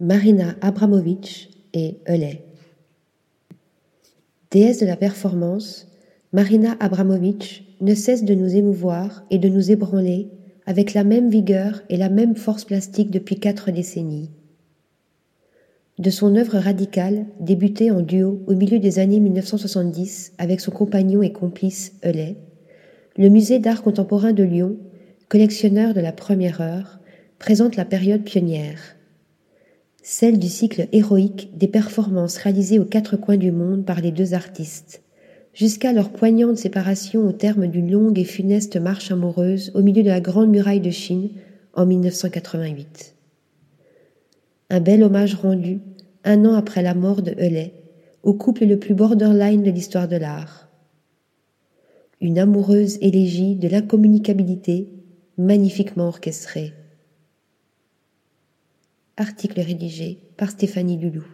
Marina Abramovic et Eulet. Déesse de la performance, Marina Abramovic ne cesse de nous émouvoir et de nous ébranler avec la même vigueur et la même force plastique depuis quatre décennies. De son œuvre radicale, débutée en duo au milieu des années 1970 avec son compagnon et complice Eulet, le musée d'art contemporain de Lyon, collectionneur de la première heure, présente la période pionnière, celle du cycle héroïque des performances réalisées aux quatre coins du monde par les deux artistes, jusqu'à leur poignante séparation au terme d'une longue et funeste marche amoureuse au milieu de la Grande Muraille de Chine en 1988. Un bel hommage rendu, un an après la mort de Eulet, au couple le plus borderline de l'histoire de l'art. Une amoureuse élégie de l'incommunicabilité, magnifiquement orchestrée. Article rédigé par Stéphanie Lulou.